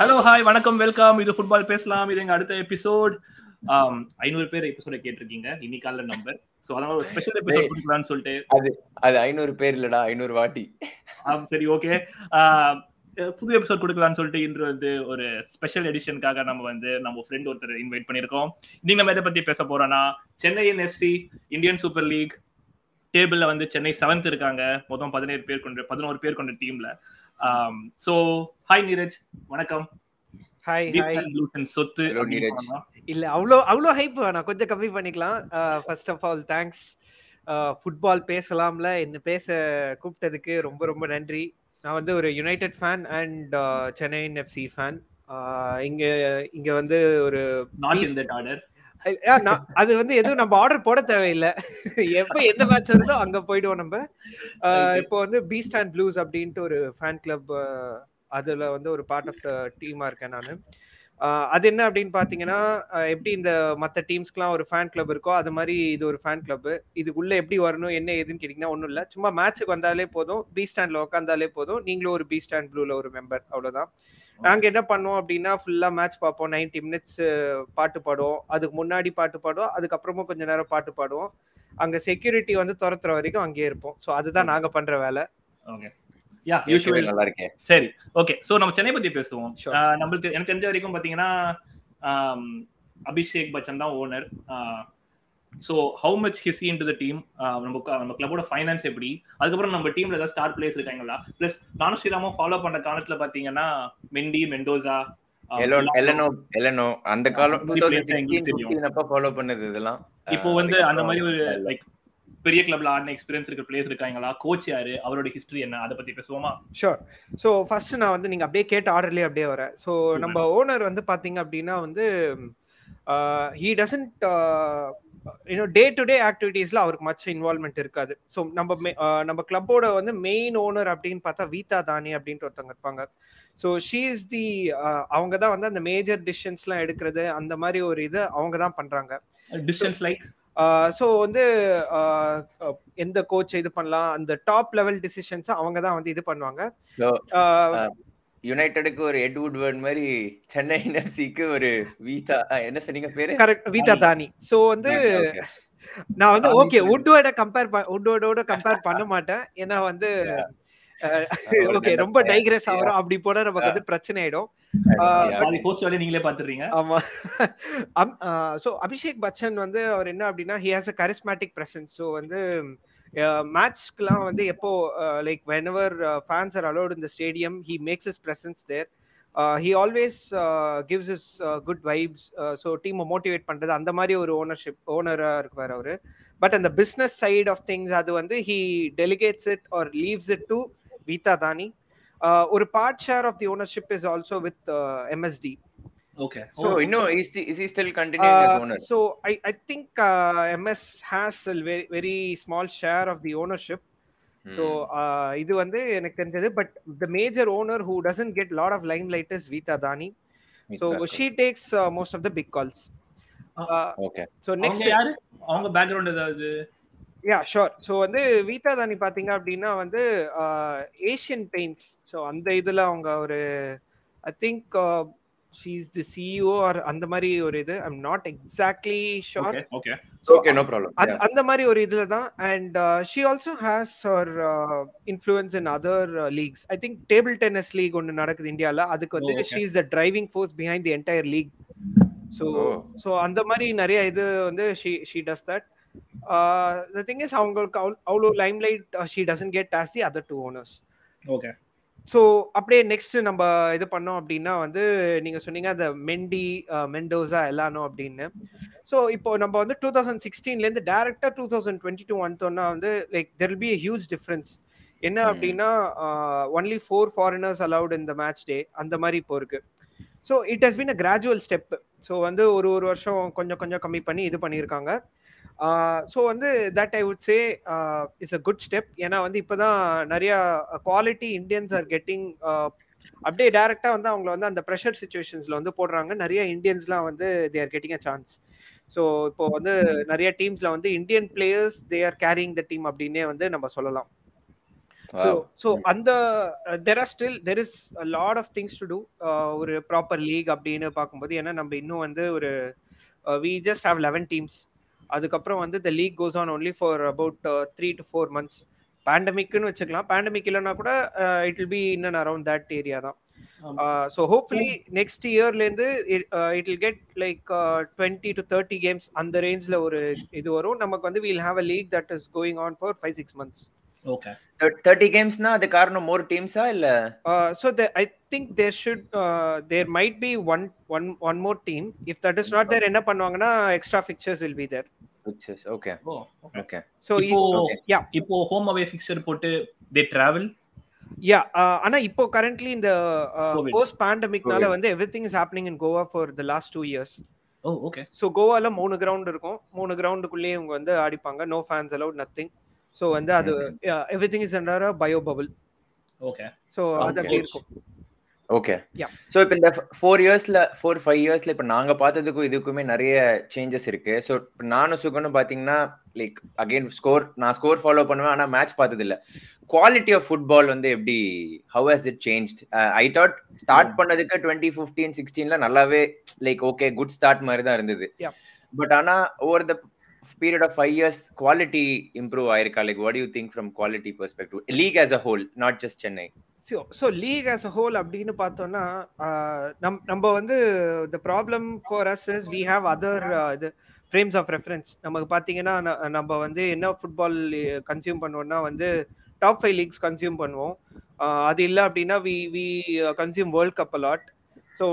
Hello hi வணக்கம் welcome இது football பேசலாம். இது எங்க அடுத்த எபிசோட் ஐநூறு பேர் எபிசோட கேட்டிருக்கீங்க. இன்னைக்கால நம்பர் சோ அதனால ஒரு ஸ்பெஷல் எபிசோட் கொடுக்கலாம்னு சொல்லிட்டு. அது அது ஐநூறு பேர் இல்லடா ஐநூறு வாட்டி. சரி ஓகே புது எபிசோட் கொடுக்கலாம்னு சொல்லிட்டு இன்று வந்து ஒரு ஸ்பெஷல் எடிஷனுக்காக நம்ம வந்து நம்ம ஃப்ரெண்ட் ஒருத்தர் இன்வைட் பண்ணியிருக்கோம். நீங்க நம்ம எதை பத்தி பேச போறோம்னா சென்னையின் எஃப்சி இந்தியன் சூப்பர் லீக் டேபிள்ல வந்து சென்னை செவன்த் இருக்காங்க. மொத்தம் பதினேழு பேர் கொண்ட பதினோரு பேர் கொண்ட டீம்ல சோ ஹாய் நீரஜ் வணக்கம். ஹாய் ஹாய் சொத்து. இல்ல அவ்வளோ அவ்வளோ ஹைப் வேணாம். கொஞ்சம் கம்மி பண்ணிக்கலாம். First of all thanks football பேசலாம்ல. என்ன பேச கூப்பிட்டதுக்கு ரொம்ப ரொம்ப நன்றி. நான் வந்து ஒரு United fan and Chennai FC fan இங்க இங்க வந்து ஒரு Not in Beast. that order. ஆ, நான்- அது வந்து எதுவும் நம்ம ஆர்டர் போட தேவையில்லை. எப்ப எந்த மேட்ச் வருதோ அங்க போயிடுவோம் நம்ம. இப்போ வந்து பீஸ்ட் அண்ட் ப்ளூஸ் அப்படின்ட்டு ஒரு ஃபேன் கிளப் அதுல வந்து ஒரு பார்ட் ஆஃப் த டீமா இருக்கேன் நான். அது என்ன அப்படின்னு பாத்தீங்கன்னா எப்படி இந்த மத்த டீம்ஸ்க்குலாம் ஒரு ஃபேன் கிளப் இருக்கோ அது மாதிரி இது ஒரு ஃபேன் கிளப் இதுக்குள்ள எப்படி வரணும் என்ன ஏதுன்னு கேட்டீங்கன்னா ஒன்றும் இல்லை. சும்மா மேட்ச்சுக்கு வந்தாலே போதும் பி ஸ்டாண்ட்ல உட்காந்தாலே போதும். நீங்களும் ஒரு பி ஸ்டாண்ட் ப்ளூல ஒரு மெம்பர் அவ்வளவுதான். நாங்க என்ன பண்ணுவோம் அப்படின்னா ஃபுல்லா மேட்ச் பார்ப்போம். 90 மினிட்ஸ் பாட்டு பாடுவோம். அதுக்கு முன்னாடி பாட்டு பாடுவோம். அதுக்கப்புறமும் கொஞ்ச நேரம் பாட்டு பாடுவோம். அங்க செக்யூரிட்டி வந்து துரத்துற வரைக்கும் அங்கேயே இருப்போம். சோ அதுதான் நாங்க பண்ற வேலை. கேட்கவே usual. நல்லா இருக்கேன் சரி ஓகே. சோ நம்ம சென்னை பத்தி பேசுவோம். நம்மளுக்கு எனக்கு தெரிஞ்ச வரைக்கும் பாத்தீங்கன்னா அபிஷேக் பச்சன் தான் owner so how much he's in to the team நம்ம நம்ம கிளப்போட ஃபைனான்ஸ் எப்படி? அதுக்கப்புறம் நம்ம டீம்ல ஏதாவது ஸ்டார் பிளேயர்ஸ் இருக்காங்களா? பிளஸ் நானும் ஸ்ரீராமும் ஃபாலோ பண்ண காலத்துல பாத்தீங்கன்னா மெண்டி மெண்டோசா எலனோ அந்த காலம் ஃபாலோ பண்ணது இதெல்லாம். இப்போ ஆஹ் வந்து அந்த மாதிரி ஒரு லைக் பெரிய கிளப்ல ஆடின எக்ஸ்பீரியன்ஸ் இருக்கிற பிளேயர்ஸ் இருக்காங்களா? கோச் யாரு? அவரோட ஹிஸ்டரி என்ன? அதை பத்தி பேசுவோமா? ஷோர் ஸோ ஃபர்ஸ்ட் நான் வந்து நீங்க அப்படியே கேட்ட ஆர்டர்லயே அப்படியே வரேன். ஸோ நம்ம ஓனர் வந்து பாத்தீங்க அப்படின்னா வந்து he doesn't you know day to day ஆக்டிவிட்டீஸ்ல அவருக்கு மச்ச இன்வால்மெண்ட் இருக்காது. ஸோ நம்ம நம்ம கிளப்போட வந்து மெயின் ஓனர் அப்படின்னு பார்த்தா வீதா தானி அப்படின்ட்டு ஒருத்தவங்க இருப்பாங்க. ஸோ ஷீ இஸ் தி அவங்க தான் வந்து அந்த மேஜர் டிசிஷன்ஸ்லாம் எடுக்கிறது அந்த மாதிரி ஒரு இது அவங்க தான் பண்றாங்க. டிஸ்டன்ஸ் லைக் ஸோ வந்து எந்த கோச் இது பண்ணலாம் அந்த டாப் லெவல் டிசிஷன்ஸ் அவங்க தான் வந்து இது பண்ணுவாங்க. யுனைடெடுக்கு ஒரு எட்வுட் வேர்ட் மாதிரி சென்னை என்எஃப்சிக்கு ஒரு வீதா என்ன சொன்னீங்க பேரு? கரெக்ட் வீதா தானி சோ வந்து Okay. நான் வந்து ஓகே. உட்வோட கம்பேர் உட்வோட கம்பேர் பண்ண மாட்டேன். ஏன்னா வந்து ஓகே ரொம்ப. டைக்ரெஸ் ஆகும் அப்படி போனா நமக்கு வந்து பிரச்சனை ஆயிடும். நீங்களே பாத்துறீங்க ஆமா. சோ அபிஷேக் பச்சன் வந்து அவர் என்ன அப்படின்னா he has a charismatic presence so வந்து மேட்ச்க்குலாம் வந்து எப்போ like whenever fans are allowed இந்த stadium he makes his presence there he always gives his good vibes so டீமை மோட்டிவேட் பண்ணுறது அந்த மாதிரி ஒரு ஓனர்ஷிப் ஓனராக இருக்குவார் அவர். பட் அந்த பிஸ்னஸ் சைட் ஆஃப் திங்ஸ் அது வந்து he delegates it or leaves it to Vita Dani ஒரு part share of the ownership is also with MSD okay So, இன்னும் is he- is he still continuing as owner? so I, I think uh, MS has a very, very small share of the ownership. So Hmm. uh, இது வந்து எனக்கு தெரிஞ்சது but the major owner who doesn't get lot of limelight is Vita Dani. So Exactly. she takes uh, most of the big calls. Uh, Okay. so next அவங்க யாரு அவங்க background ஏதாவது yeah sure so வந்து வீதா தானி பாத்தீங்க அப்படின்னா வந்து Asian paints so அந்த இதுல அவங்க ஒரு I think she's the CEO or அந்த மாதிரி ஒரு இது. I'm not exactly sure okay okay Okay, no problem. அந்த மாதிரி ஒரு இதுல தான். And she also has her influence in other leagues I think table tennis league ஒன்று நடக்குது இந்தியால. அதுக்கு வந்து. She is the driving force behind the entire league so Oh. So அந்த மாதிரி நிறைய இது வந்து she she does that the thing is அவங்களுக்கு அவ்வளோ- அவ்வளோ limelight she doesn't get as the other two owners okay so அப்படியே நெக்ஸ்ட் நம்ம இது பண்ணோம் அப்படின்னா வந்து நீங்க சொன்னீங்க அந்த மெண்டி மெண்டோசா எல்லானோ அப்படின்னு. ஸோ இப்போ நம்ம வந்து டூ தௌசண்ட் சிக்ஸ்டீன்லேருந்து டேரக்டா டூ தௌசண்ட் டுவெண்ட்டி டூ வந்தோம்னா வந்து like there be huge difference என்ன. அப்படின்னா ஒன்லி ஃபோர் ஃபாரினர்ஸ் அலவுட் இந்த மேட்ச் டே அந்த மாதிரி இப்போ இருக்கு. So it has been a gradual step so வந்து ஒரு ஒரு வருஷம் கொஞ்சம் கொஞ்சம் கம்மி பண்ணி இது பண்ணியிருக்காங்க. ஸோ வந்து that I would say is a good step ஏன்னா வந்து இப்போதான் நிறைய குவாலிட்டி இந்தியன்ஸ் ஆர் கெட்டிங் அப்படியே டைரக்டா வந்து அவங்கள வந்து அந்த ப்ரெஷர் சுச்சுவேஷன்ஸ்ல வந்து போடுறாங்க. நிறைய இந்தியன்ஸ்லாம் வந்து they are getting a chance so இப்போ வந்து நிறைய டீம்ஸ்ல வந்து Indian players they are carrying the team அப்படின்னே வந்து நம்ம சொல்லலாம். Wow. so அந்த there are still there is a lot of things to do. uh, ஒரு ப்ராப்பர் லீக் அப்படின்னு பார்க்கும்போது ஏன்னா நம்ம இன்னும் வந்து ஒரு we just have eleven teams அதுக்கப்புறம் வந்து the league goes on only for about three to four months பேண்டமிக்னு வச்சுக்கலாம். பேண்டமிக் இல்லைன்னா கூட it will be in and around that area தான். So hopefully next இயர்லேருந்து it will get like twenty to thirty games அந்த ரேஞ்சில் ஒரு இது வரும். நமக்கு வந்து we'll have a league that is going on for five six months okay thirty கேம்ஸ்னா அது காரணம் மோர் டீம்ஸா இல்ல Uh, I think there should uh, there might be one one one more team. If that is not there, என்ன பண்ணுவாங்கன்னா extra fixtures will be there. Okay oh okay okay So இப்போ yeah இப்போ home away fixture போட்டு they travel yeah uh, ஆனா இப்போ currently இந்த uh, pandemicனால COVID. வந்து everything is happening in Goa for the last two years. Oh okay so கோவால மூணு கிரவுண்ட் இருக்கும் மூணு கிரவுண்டுக்குள்ளேயே இவங்க வந்து ஆடிப்பாங்க no fans allowed nothing so வந்து அது everything is under bio bubble okay so அது Okay. அப்படி இருக்கும் ஓகே. ஸோ இப்போ இந்த ஃபோர் இயர்ஸ்ல ஃபோர் ஃபைவ் இயர்ஸ்ல இப்போ நாங்க பார்த்ததுக்கும் இதுக்குமே நிறைய சேஞ்சஸ் இருக்கு. ஸோ இப்போ நானும் சுகனும் பார்த்தீங்கன்னா லைக் அகைன் ஸ்கோர் நான் ஸ்கோர் ஃபாலோ பண்ணுவேன் ஆனால் மேட்ச் பார்த்தது இல்ல குவாலிட்டி ஆஃப் ஃபுட்பால் வந்து எப்படி how has it change I thought start பண்ணதுக்கு டுவெண்ட்டி ஃபிஃப்டீன் சிக்ஸ்டீன்ல நல்லாவே லைக் ஓகே குட் ஸ்டார்ட் மாதிரி தான் இருந்தது. Yeah. பட் ஆனா over the period of five years quality improve ஆயிருக்கா? Like what you think from quality perspective league as a whole not just Chennai so so league as a whole அப்படின்னு பார்த்தோம்னா நம் நம்ம வந்து the problem for us is we have other இது frames of reference நமக்கு பார்த்தீங்கன்னா நம்ம வந்து என்ன ஃபுட்பால் கன்சியூம் பண்ணுவோம்னா வந்து டாப் ஃபைவ் லீக்ஸ் கன்சியூம் பண்ணுவோம். அது இல்லை அப்படின்னா we we consume world cup a lot so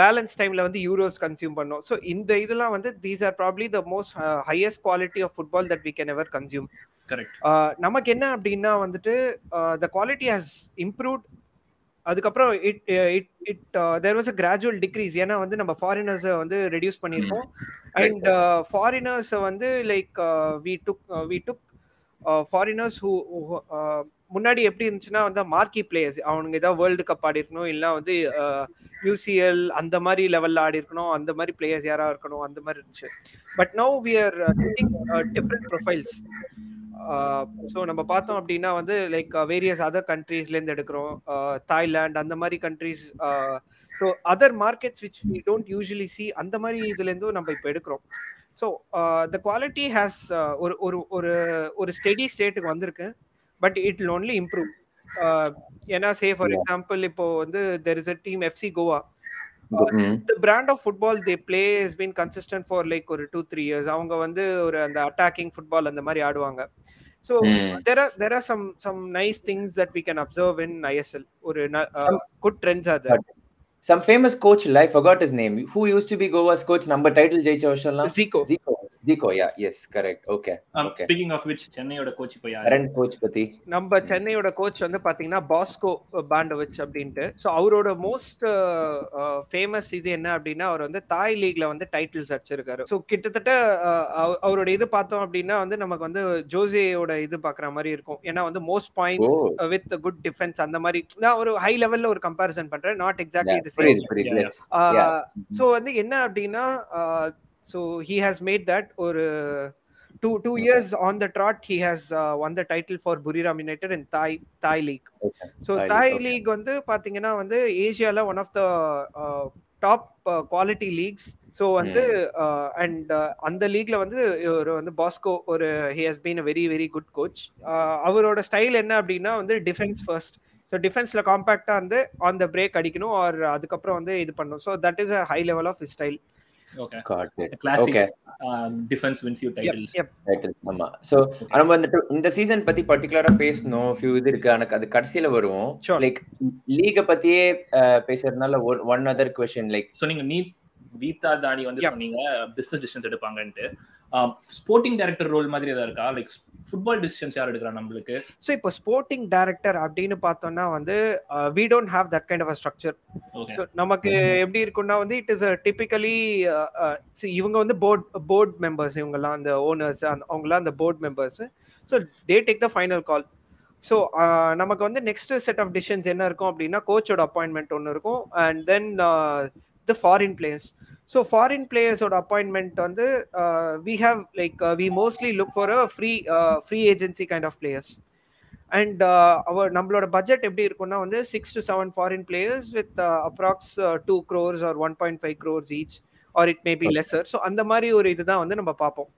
balance டைமில் வந்து யூரோஸ் கன்சியூம் பண்ணோம். ஸோ இந்த இதெல்லாம் வந்து these are probably the most highest quality of football that we can ever consume நமக்கு என்ன அப்படின்னா வந்துட்டு த குவாலிட்டி ஹஸ் இம்ப்ரூவ்ட் அதுக்கப்புறம் it it it there was a gradual decrease ஏன்னா வந்து நம்ம ஃபாரினர்ஸை வந்து ரெடியூஸ் பண்ணியிருக்கோம். அண்ட் ஃபாரினர்ஸை வந்து like we took we took foreigners who முன்னாடி எப்படி இருந்துச்சுன்னா வந்து மார்க்கி பிளேயர்ஸ் அவனுங்க ஏதாவது வேர்ல்டு கப் ஆடி இருக்கணும் இல்லை வந்து யூசிஎல் அந்த மாதிரி லெவல்ல ஆடி இருக்கணும் அந்த மாதிரி பிளேயர்ஸ் யாராக இருக்கணும் அந்த மாதிரி இருந்துச்சு. But no we are different profiles so நம்ம பார்த்தோம் அப்படின்னா வந்து லைக் வேரியஸ் அதர் கண்ட்ரீஸ்லேருந்து எடுக்கிறோம். தாய்லாண்ட் அந்த மாதிரி countries so other markets which we don't usually see அந்த மாதிரி இதுலேருந்தும் நம்ம இப்போ எடுக்கிறோம். ஸோ த குவாலிட்டி ஹேஸ் ஒரு ஒரு ஒரு ஒரு ஸ்டெடி ஸ்டேட்டுக்கு வந்திருக்கு. But it will only improve ஏன்னா சே ஃபார் எக்ஸாம்பிள் இப்போ வந்து there is a team FC Goa the brand of football they play is been consistent for like ஒரு டூ த்ரீ இயர்ஸ் அவங்க வந்து ஒரு அந்த அட்டாக்கிங் ஃபுட்பால் அந்த மாதிரி ஆடுவாங்க. So there are there are some some nice things that we can observe in ISL ஒரு good trends அது some famous coach இல்ல I forgot his name. Who used to be Goa's coach? number title ஜெயிச்ச வருஷம்லாம்? Zico Zico. Zico. Yeah yes correct. Okay okay. Speaking of which சென்னையோட coach இப்போ யாரு? Current coach பத்தி. நம்ம சென்னையோட coach வந்து பாத்தீங்கன்னா பாஸ்கோ பாண்டோவிச் அப்படின்ட்டு. ஸோ அவரோட மோஸ்ட் ஃபேமஸ் இது என்ன அப்படின்னா அவர் வந்து தாய் லீக்ல வந்து டைட்டில்ஸ் அடிச்சிருக்காரு. ஸோ கிட்டத்தட்ட அவரோட இது பார்த்தோம் அப்படின்னா வந்து நமக்கு வந்து ஜோசேயோட இது பாக்குற மாதிரி இருக்கும். ஏன்னா வந்து most points with good defence அந்த மாதிரி. நான் ஒரு ஹை லெவல்ல ஒரு கம்பேரிசன் பண்றேன். Not exactly the same so வந்து என்ன அப்படின்னா so he has made that ஒரு two two okay. years on the trot he has uh, won the title for Buriram United in Thai Thai League. Okay. So Thai, Thai okay. League வந்து பாத்தீங்கன்னா வந்து ஏசியால one of the top quality leagues so வந்து and அந்த லீக்ல வந்து ஒரு வந்து பாஸ்கோ ஒரு he has been a very very good coach அவரோட ஸ்டைல் என்ன அப்படின்னா வந்து டிஃபென்ஸ் ஃபர்ஸ்ட் ஸோ டிஃபென்ஸ்ல காம்பாக்டா வந்து ஆன் த பிரேக் அடிக்கணும் ஆர் அதுக்கப்புறம் வந்து இது பண்ணணும் so that is a high level of style Okay. Got it. Classic um, ஆமா. சோ இந்த சீசன் பத்தி பர்టిక్యులரா பேசணும். இது இருக்கு. எனக்கு அது கடைசில வருவோம். லைக் லீக பத்தியே பேசுறதுனால one other question like so நீங்க வீதா தானி வந்து சொன்னீங்க பிசினஸ் டிசிஷன்ஸ் எடுப்பாங்கன்ட்டு. ஸ்போர்ட்டிங் டைரக்டர் ரோல் மாதிரி ஏதாவது இருக்கா? லைக் ஃபுட்பால் டிசிஷன்ஸ் யார் எடுக்கிறா நம்மளுக்கு? ஸோ இப்போ ஸ்போர்ட்டிங் டைரக்டர் அப்படின்னு பார்த்தோம்னா வந்து we don't have that kind of structure so நமக்கு எப்படி இருக்கும்னா வந்து இட் இஸ் டிபிக்கலி இவங்க வந்து போர்ட் போர்ட் மெம்பர்ஸ் இவங்கெல்லாம் அந்த ஓனர்ஸ் அவங்களாம் அந்த board members so they take the final call so நமக்கு வந்து நெக்ஸ்ட் செட் ஆஃப் டிசிஷன்ஸ் என்ன இருக்கும் அப்படின்னா கோச்சோட அப்பாயின்மெண்ட் ஒன்று இருக்கும். And then the foreign players so foreign பிளேயர்ஸோட appointment வந்து we have like we mostly look for a free free agency kind of players and our நம்மளோட budget எப்படி இருக்கும்னா வந்து six to seven foreign players with approx two crores or one point five crores each or it may be lesser so அந்த மாதிரி ஒரு இதுதான் வந்து நம்ம பார்ப்போம்.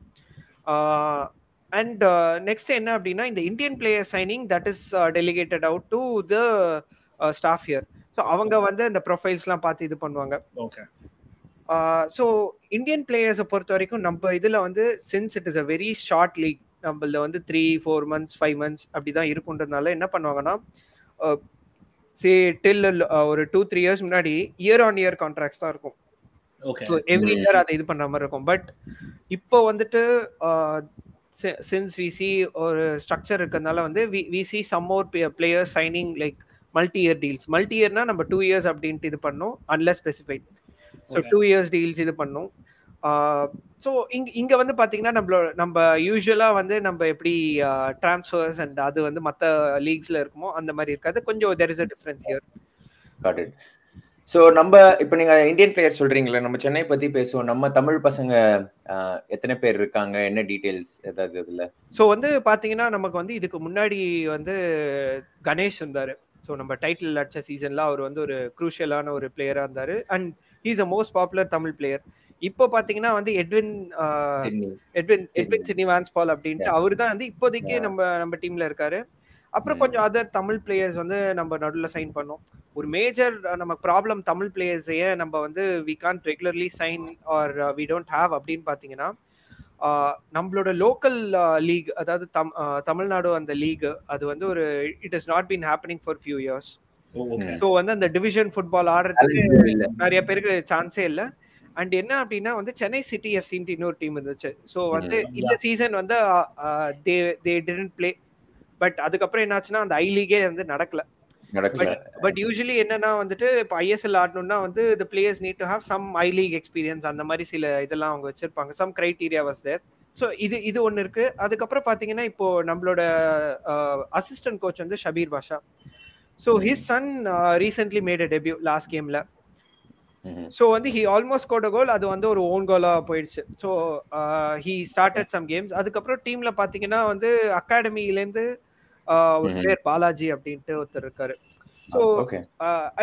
அண்ட் நெக்ஸ்ட் என்ன அப்படின்னா இந்த Indian player signing that is delegated out to the staff year so அவங்க வந்து இந்த ப்ரொஃபைல்ஸ்லாம் பார்த்து இது பண்ணுவாங்க. ஓகே ஸோ இந்தியன் பிளேயர்ஸை பொறுத்த வரைக்கும் நம்ம இதில் வந்து since it is a very short league நம்மள வந்து three four months five months அப்படி தான் இருக்குன்றதுனால என்ன பண்ணுவாங்கன்னா சே டில் ஒரு டூ த்ரீ இயர்ஸ் முன்னாடி இயர் ஆன் இயர் கான்ட்ராக்ட்ஸ் தான் இருக்கும். ஸோ எவ்ரி இயர் அதை இது பண்ற மாதிரி இருக்கும். பட் இப்போ வந்துட்டு சின்ஸ் வி சி ஒரு ஸ்ட்ரக்சர் இருக்கிறதுனால வந்து we see some more players signing like multi year deals multi இயர்னா நம்ம டூ இயர்ஸ் அப்படின்ட்டு இது பண்ணோம் unless specified so. Two years deals இது பண்ணோம். ஸோ இங்க இங்க வந்து பாத்தீங்கன்னா நம்மளோட நம்ம யூஸ்வலா வந்து நம்ம எப்படி டிரான்ஸ்ஃபர்ஸ் அண்ட் அது வந்து மற்ற லீக்ஸ்ல இருக்குமோ அந்த மாதிரி இருக்காது. கொஞ்சம் there is a difference year so நம்ம இப்போ நீங்க இந்தியன் பிளேயர் சொல்றீங்களே நம்ம சென்னை பத்தி பேசுவோம். நம்ம தமிழ் பசங்க ஆஹ், எத்தனை பேர் இருக்காங்க? என்ன டீடைல்ஸ் ஏதாவது இதுல? ஸோ வந்து பாத்தீங்கன்னா நமக்கு வந்து இதுக்கு முன்னாடி வந்து கணேஷ் இருந்தாரு. ஸோ நம்ம டைட்டில் அடிச்ச சீசன்ல அவர் வந்து ஒரு குரூஷியலான ஒரு பிளேயரா இருந்தாரு. And is a most popular Tamil player இப்போ பாத்தீங்கன்னா வந்து எட்வின் எட்வின். எட்வின் சிட்னி வான்ஸ் பால் அப்படின்ட்டு. அவர் தான் வந்து இப்போதைக்கு. நம்ம நம்ம டீம்ல இருக்காரு அப்புறம். கொஞ்சம் அதர் தமிழ் பிளேயர்ஸ் வந்து நம்ம நடுவில் சைன் பண்ணோம் ஒரு மேஜர் நம்ம ப்ராப்ளம் தமிழ் பிளேயர்ஸையே நம்ம வந்து we can't regularly sign or we don't have அப்படின்னு பார்த்தீங்கன்னா ஆஹ், நம்மளோட லோக்கல் லீக் அதாவது தம் ஆஹ், தமிழ்நாடு அந்த லீக் அது வந்து ஒரு it is not been happening for few years okay so வந்து அந்த டிவிஷன் ஃபுட்பால் ஆடுறதுக்கு இல்ல நிறைய பேருக்கு சான்ஸே இல்ல. அண்ட் என்ன அப்படின்னா வந்து சென்னை சிட்டி எஃப்சின்ட்டு இன்னொரு டீம் இருந்துச்சு. ஸோ வந்து. இந்த சீசன் வந்து they they didn't play but அதுக்கப்புறம் என்னாச்சுன்னா அந்த ஐ லீகே வந்து நடக்கல. நடக்கல. பட் யூஸ்வலி என்னன்னா வந்துட்டு இப்போ ஐஎஸ்எல் ஆடணும்னா வந்து the players need to have some I League experience அந்த மாதிரி சில இதெல்லாம் அவங்க வச்சிருப்பாங்க. Some criteria was there so இது இது ஒன்று இருக்கு. அதுக்கப்புறம் பார்த்தீங்கன்னா இப்போ நம்மளோட அசிஸ்டன்ட் கோச் வந்து Shabbir Pasha. So his son recently made a debut last கேம்ல. ஸோ வந்து ஹி ஆல்மோஸ்ட் கோட் கோல் அது வந்து ஒரு ஓன் கோலா போயிடுச்சு. So he started some games அதுக்கப்புறம் டீம்ல பாத்தீங்கன்னா வந்து அகாடமிலேருந்து ஒரு Mhm. பிளேயர் பாலாஜி அப்படின்ட்டு ஒருத்தர் இருக்காரு. ஸோ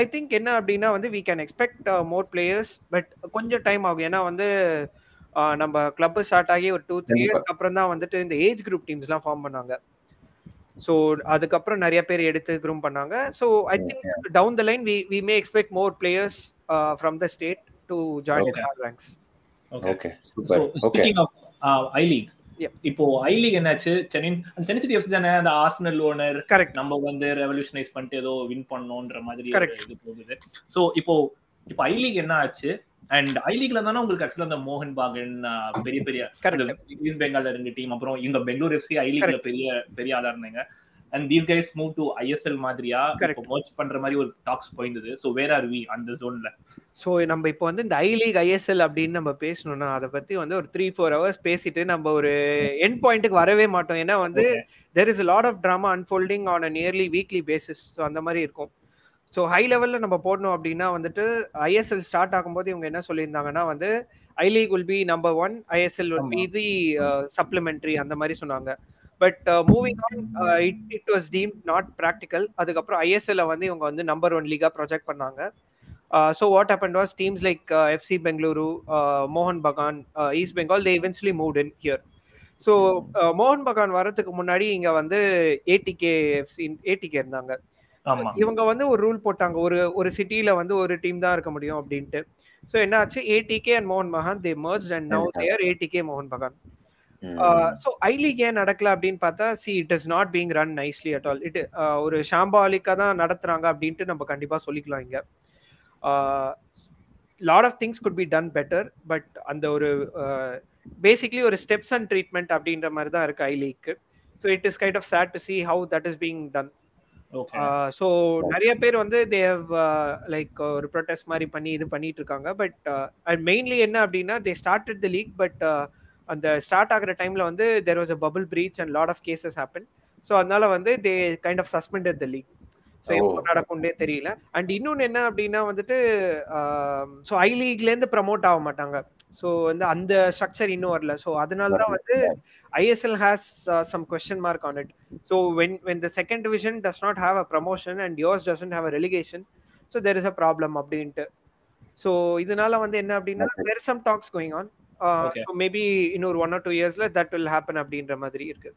ஐ திங்க் என்ன அப்படின்னா வந்து we can expect more players but கொஞ்சம் டைம் ஆகும். ஏன்னா வந்து uh, நம்ம கிளப் ஸ்டார்ட் ஆகி ஒரு டூ த்ரீ. இயர்ஸ்க்கு அப்புறம் தான் வந்துட்டு இந்த ஏஜ் குரூப் டீம்ஸ்லாம் ஃபார்ம் பண்ணாங்க. ஸோ அதுக்கப்புறம் நிறைய பேர் எடுத்து குரூம் பண்ணாங்க. So I think down the line we we may expect more players from the state to join Okay. Ranks okay super okay I League. இப்போ ஐ லீக் என்னாச்சு? Chennai Chennai city FC தானே? அந்த ஆர்சனல் ஓனர் கரெக்ட் நம்ம வந்து revolutionise பண்ணிட்டு ஏதோ win பண்ணோன்ற மாதிரி. இது போகுது. சோ இப்போ இப்போ ஐ லீக் என்ன ஆச்சு அண்ட் ஐ லீக்ல தானே உங்களுக்கு ஆக்சுவலா அந்த மோகன் பாகன் பெரிய பெரிய ஈஸ்ட் பெங்கால்ல ரெண்டு டீம் அப்புறம் இங்க பெங்களூர் எஃப்சி ஐ லீக்ல. பெரிய பெரிய ஆளா இருந்தாங்க. And these guys move to ISL மாதிரியா. இப்போ மர்ச் பண்ற மாதிரி ஒரு டாக்ஸ் போயிருந்தது. சோ வேர் ஆர் வி அந்த ஜோன்ல ஸோ நம்ம இப்போ வந்து இந்த ஐ லீக் ஐஎஸ்எல் அப்படின்னு நம்ம பேசணும்னா அதை பத்தி வந்து ஒரு த்ரீ ஃபோர் ஹவர்ஸ் பேசிட்டு நம்ம ஒரு எண்ட் பாயிண்ட்டுக்கு வரவே மாட்டோம். ஏன்னா வந்து there is lot of drama unfolding on a nearly weekly basis so அந்த மாதிரி இருக்கும். ஸோ ஹை லெவலில் நம்ம போடணும் அப்படின்னா வந்துட்டு ஐஎஸ்எல் ஸ்டார்ட் ஆகும்போது இவங்க என்ன சொல்லியிருந்தாங்கன்னா வந்து ஐ league will be number one ISL will be the supplementary அந்த மாதிரி சொன்னாங்க. But moving on it it was team not practical அதுக்கப்புறம் ஐஎஸ்எல்ல வந்து இவங்க வந்து நம்பர் ஒன் லீகா ப்ரொஜெக்ட் பண்ணாங்க. So what happen was teams like FC Bengaluru மோகன் Bagan east Bengal they eventually move in here so மோகன் பகான் வரதுக்கு முன்னாடி இங்க வந்து ஏடிகே எஃப்சி ஏடிகே இருந்தாங்க. இவங்க வந்து ஒரு ரூல் போட்டாங்க. ஒரு ஒரு சிட்டில வந்து ஒரு டீம் தான் இருக்க முடியும் அப்படின்ட்டு. ஸோ என்ன ஆச்சு ஏடிகே அண்ட் மோகன் பகான் தே merge and now there ATK மோகன் பகான் ஸோ ஐ லீக் ஏன் நடக்கல அப்படின்னு பார்த்தா see it is not being run nicely at all it ஒரு ஷாம்பாலிக்கா தான் நடத்துறாங்க அப்படின்ட்டு நம்ம கண்டிப்பா சொல்லிக்கலாம் இங்க. Lot of things could be done better but அந்த ஒரு பேசிக்லி ஒரு ஸ்டெப்ஸ் அண்ட் ட்ரீட்மெண்ட் அப்படின்ற மாதிரி தான் இருக்கு I leak so it is kind of sad to see how that is being done so நிறைய பேர் வந்து தே ஹவ் லைக் ஒரு ப்ரொடெஸ்ட் மாதிரி பண்ணி இது பண்ணிட்டு இருக்காங்க பட் அண்ட் மெயின்லி என்ன அப்படின்னா they started the league but அந்த ஸ்டார்ட் ஆகிற டைம்ல வந்து there was a bubble breach and lot of cases happen so அதனால வந்து they kind of suspended the league so எப்போ நடக்கும்னே தெரியல. அண்ட் இன்னொன்று என்ன அப்படின்னா வந்துட்டு ஸோ ஐ லீக்லேருந்து ப்ரமோட் ஆக மாட்டாங்க. ஸோ வந்து அந்த ஸ்ட்ரக்சர் இன்னும் வரல. ஸோ அதனால தான் வந்து ISL has some question mark on it so when when the second division does not have a promotion and yours doesn't have a relegation so there is a problem அப்படின்ட்டு. So இதனால வந்து என்ன அப்படின்னா there some talks going on maybe இன்னொரு one or two இயர்ஸ்ல that will happen அப்படின்ற மாதிரி இருக்கு.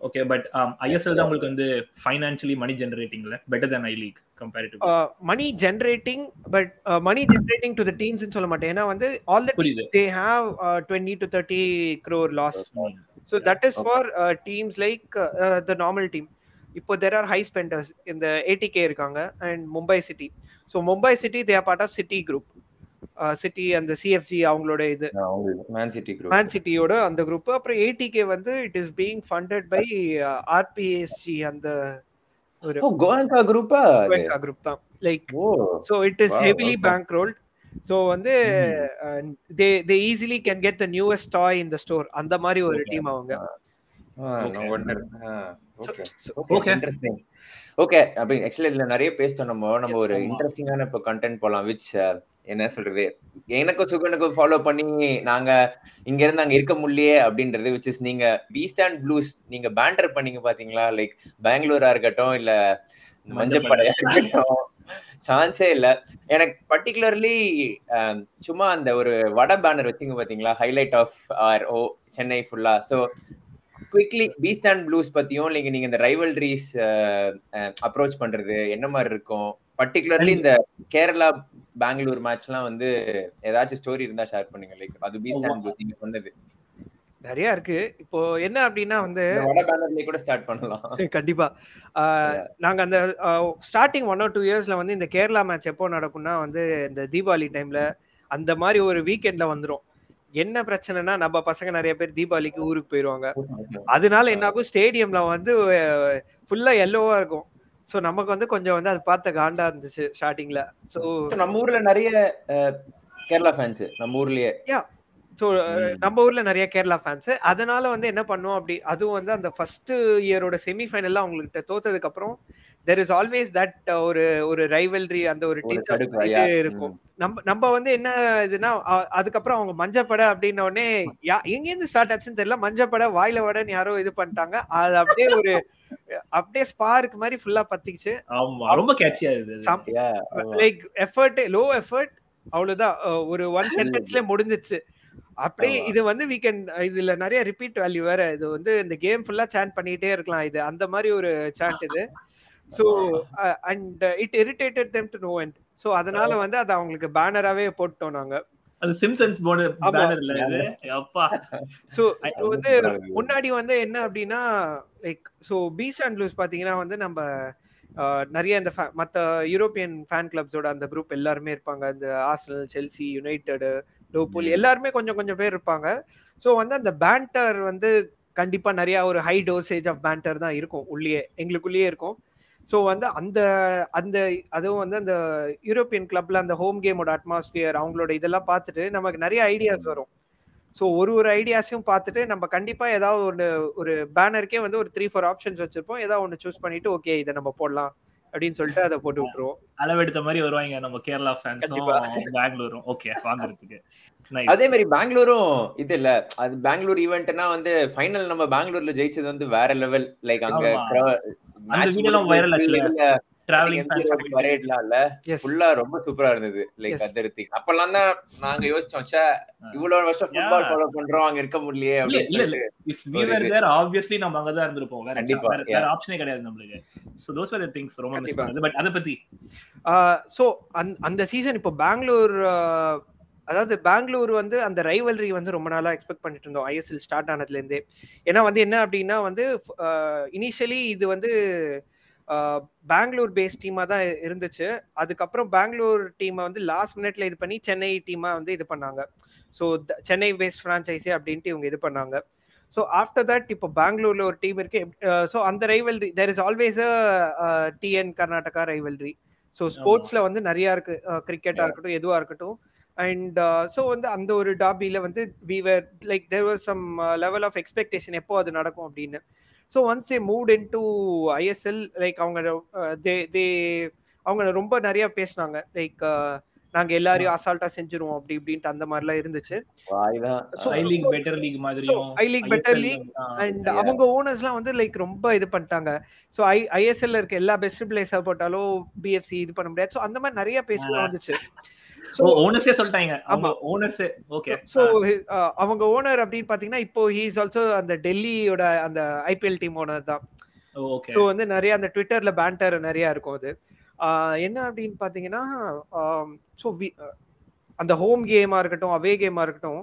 ஓகே பட் ஐஎஸ்எல் தான் உங்களுக்கு வந்து financially money ஜெனரேட்டிங்ல better then I League comparative money generating but money generating to the teams சொல்ல மாட்டேன். ஏன்னா வந்து all the they have twenty to thirty crore loss so that is for teams like the normal team இப்போ there are high spenders இந்த ATK இருக்காங்க and Mumbai City so Mumbai City they are part of City Group City அந்த CFG அவங்களோட இது. Man City Group Man சிட்டியோட அந்த group அப்புறம் ATK வந்து it is being funded by RPSG அந்த ஒரு ஓ கோயங்கா குரூப்பா குரூப் தான். Like oh so it is heavily. Bankrolled so வந்து they they easily can get the newest toy in the store அந்த மாதிரி ஒரு Okay. டீம் அவங்க. ஓகே. ஓகே இன்ட்ரஸ்டிங் ஓகே அப்படி ஆக்சுவலி இதுல நிறைய பேசிட்டோம் நம்ம நம்ம ஒரு. இன்ட்ரெஸ்டிங்கான இப்போ கண்டென்ட் போலாம் விச் என்ன சொல்றது? எனக்கும் சுகனுக்கும் ஃபாலோ பண்ணி நாங்க இங்க இருந்து அங்க இருக்க முடியலையே அப்படின்றது விச் இஸ் நீங்க பீஸ்ட் அண்ட் ப்ளூஸ் நீங்க பேண்டர் பண்ணீங்க பாத்தீங்களா? லைக் பெங்களூரா இருக்கட்டும் இல்ல மஞ்சப்படையா இருக்கட்டும் சான்ஸே இல்ல. எனக்கு பர்டிகுலர்லி சும்மா அந்த ஒரு வட பேனர் வச்சிங்க பாத்தீங்களா? ஹைலைட் ஆஃப் ஆர் ஓ சென்னை ஃபுல்லா so quickly beast and blues பத்தியும் நீங்க நீங்க இந்த ரைவல்ரிஸ் அப்ரோச் பண்றது என்ன மாதிரி இருக்கும்? பர்டிகுலர்லி இந்த கேரளா பெங்களூர் மேட்ச்லாம் வந்து ஏதாச்சும் ஸ்டோரி இருந்தா ஷேர் பண்ணுங்க லைக் அது பீஸ்ட் அண்ட் ப்ளூஸ் நீங்க சொன்னது. நிறைய இருக்கு. இப்போ என்ன அப்படின்னா வந்து கூட ஸ்டார்ட் பண்ணலாம். கண்டிப்பா. நாங்க அந்த ஸ்டார்டிங் ஒன் ஆர் டூ இயர்ஸ்ல வந்து இந்த கேரளா மேட்ச் எப்போ நடக்கும்னா வந்து இந்த தீபாவளி டைம்ல அந்த மாதிரி ஒரு வீக்கெண்ட்ல வந்துரும். என்ன பிரச்சனைனா நம்ம பசங்க நிறைய பேர் தீபாவளிக்கு ஊருக்கு போயிருவாங்க. அதனால என்ன ஆகும்? ஸ்டேடியம்ல வந்து ஃபுல்லா எல்லோவா இருக்கும். ஸோ நமக்கு வந்து கொஞ்சம் வந்து அது பார்த்த காண்டா இருந்துச்சு ஸ்டார்டிங்ல ஸோ So, நம்ம ஊர்ல நிறைய கேரளா ஃபேன்ஸ் நம்ம ஊர்லயே. ஸோ ம். நம்ம ஊர்ல நிறைய கேரளா ஃபேன்ஸ் அதனால வந்து என்ன பண்ணோம் அப்படி அதுவும் வந்து அந்த ஃபர்ஸ்ட் இயரோட செமிஃபைனல்ல அவங்ககிட்ட தோத்ததுக்கு அப்புறம் தெர் இஸ் ஆல்வேஸ் தட் ஒரு ஒரு ரைவல்ரி அந்த ஒரு yeah. இருக்கும். நம்ம நம்ம வந்து என்ன இதுனா அ- அதுக்கப்புறம் அவங்க மஞ்சப்படை அப்படின்ன உடனே யா- எங்கேருந்து ஸ்டார்ட் ஆச்சுன்னு தெரியல. மஞ்சப்படை வாயில வடன்னு யாரோ இது பண்ணிட்டாங்க. அது அப்படியே ஒரு அப்படியே ஸ்பார்க் மாதிரி ஃபுல்லா பத்திக்கிச்சு. ஆமா ரொம்ப கேட்சியா. லைக் எஃபர்ட் லோ எஃபர்ட் அவ்வளவுதான். ஒரு ஒன் சென்டென்ஸ்ல முடிஞ்சிச்சு. அப்படியே. இது வந்து வீக்கெண்ட் இதுல நிறைய ரிப்பீட் வேல்யூ வேற. இது வந்து இந்த கேம் ஃபுல்லா சாண்ட் பண்ணிட்டே இருக்கலாம். இது அந்த மாதிரி ஒரு சாண்ட் இது. So and it irritated them to no and so அதனால வந்து அது அவங்களுக்கு பேனராவே போட்டோம் நாங்க. அது சிம்சன்ஸ் போர்டு அப்பா. ரொம்ப வந்து. முன்னாடி வந்து என்ன அப்படின்னா லைக் ஸோ பீஸ் அண்ட் லூஸ் பாத்தீங்கன்னா வந்து நம்ம நிறைய இந்த மத்த யூரோப்பியன் ஃபேன் கிளப்ஸோட அந்த குரூப் எல்லாருமே இருப்பாங்க. இந்த ஆர்சனல் செல்சி யுனைடெட் லோபூல். எல்லாருமே கொஞ்சம் கொஞ்சம் பேர் இருப்பாங்க. ஸோ வந்து அந்த பேண்டர் வந்து கண்டிப்பா நிறைய ஒரு ஹை டோசேஜ் ஆஃப் பேண்டர் தான் இருக்கும். உள்ளேயே எங்களுக்குள்ளேயே இருக்கும். ஸோ வந்து அந்த அந்த அதுவும் வந்து அந்த யூரோப்பியன் கிளப்ல அந்த ஹோம் கேமோட அட்மாஸ்பியர் அவங்களோட இதெல்லாம் பார்த்துட்டு நமக்கு நிறைய ஐடியாஸ் வரும். ஸோ ஒரு ஒரு ஐடியாஸையும் பார்த்துட்டு நம்ம கண்டிப்பா ஏதாவது ஒன்று ஒரு பேனருக்கே வந்து ஒரு த்ரீ ஃபோர் ஆப்ஷன்ஸ் வச்சிருப்போம். ஏதாவது ஒன்று சூஸ் பண்ணிட்டு ஓகே இதை நம்ம போடலாம் அப்படின்னு சொல்லிட்டு அதை போட்டு விட்டுருவோம். அளவெடுத்த மாதிரி வருவாங்க நம்ம கேரளா ஃபேன்ஸும் கண்டிப்பா. பெங்களூரும். ஓகே வாங்குறதுக்கு. அதே மாதிரி பெங்களூரும் இது இல்ல. அது பெங்களூர் ஈவெண்ட்னா வந்து ஃபைனல் நம்ம பெங்களூர்ல ஜெயிச்சது வந்து வேற லெவல் லைக் அங்க. அந்த ஆச்சுல. ரொம்ப சூப்பரா இருந்தது லைக் அப்பெல்லாம் தான் நாங்க யோசிச்சோம் ச்சே இவ்வளவு வருஷம் ஃபுட்பால். ஃபாலோ பண்றோம் அங்க இருக்க முடியலையே அப்படின்னு ஆப்வியஸ்லி நம்ம அங்க தான் இருந்திருப்போம். வேற ஆப்ஷனே கிடையாது நம்மளுக்கு. So those are the things ரொம்ப பட் அத பத்தி? ஸோ அந்த சீசன் இப்போ பெங்களூர் அதாவது பெங்களூர் வந்து அந்த ரைவல்ரி வந்து ரொம்ப நாளா எக்ஸ்பெக்ட் பண்ணிட்டு இருந்தோம். ஐஎஸ்எல் ஸ்டார்ட் ஆனதுல இருந்தே ஏன்னா வந்து என்ன அப்படின்னா வந்து இனிஷியலி இது வந்து பெங்களூர் பேஸ் டீமா தான் இருந்துச்சு. அதுக்கப்புறம் பெங்களூர் டீமை வந்து லாஸ்ட் மினிட்ல இது பண்ணி சென்னை டீமா வந்து இது பண்ணாங்க. ஸோ சென்னை பேஸ்ட் ஃப்ரான்ச்சைஸி அப்படின்ட்டு இவங்க இது பண்ணாங்க. ஸோ ஆஃப்டர் தட் இப்போ பெங்களூர்ல ஒரு டீம் இருக்கு. ஸோ அந்த rivalry there is always a TN Karnataka rivalry so ஸ்போர்ட்ஸ்ல வந்து நிறைய இருக்கு. கிரிக்கெட்டா இருக்கட்டும் எதுவா இருக்கட்டும். அண்ட் ஸோ வந்து அந்த ஒரு டாபியில வந்து we were like there was some level of expectation எப்போ அது நடக்கும் அப்படின்னு. So once a moved in to ISL like அவங்க தே தே அவங்க ரொம்ப நிறைய பேசினாங்க. லைக் நாங்க எல்லாரையும் அசால்ட்டா செஞ்சிருவோம் அப்படி இப்படின்ட்டு அந்த மாதிரி எல்லாம் இருந்துச்சு I league better league I league better league and. அவங்க ஓனர்ஸ்லாம் வந்து லைக் ரொம்ப இது பண்ணிட்டாங்க. ஸோ ஐ ஐஎஸ்எல்ல இருக்க எல்லா பெஸ்ட் பிளேஸா போட்டாலும் பிஎஃப்சி இது பண்ண முடியாது. ஸோ அந்த மாதிரி நிறைய பேசலாம் வந்துச்சு. ஓனர்ஸே சொல்லிட்டாங்க. ஆமா. ஓனர்ஸே ஓகே ஸோ அவங்க ஓனர் அப்படின்னு பாத்தீங்கன்னா இப்போ ஹீ இஸ் ஆல்சோ அந்த டெல்லியோட அந்த ஐபிஎல் டீம் ஓனர் தான். ஓகே ஸோ வந்து நிறைய அந்த ட்விட்டர்ல பேண்டர் நிறைய இருக்கும் அது. என்ன அப்படின்னு பாத்தீங்கன்னா ஸோ அந்த ஹோம் கேமா இருக்கட்டும் அவே கேமா இருக்கட்டும்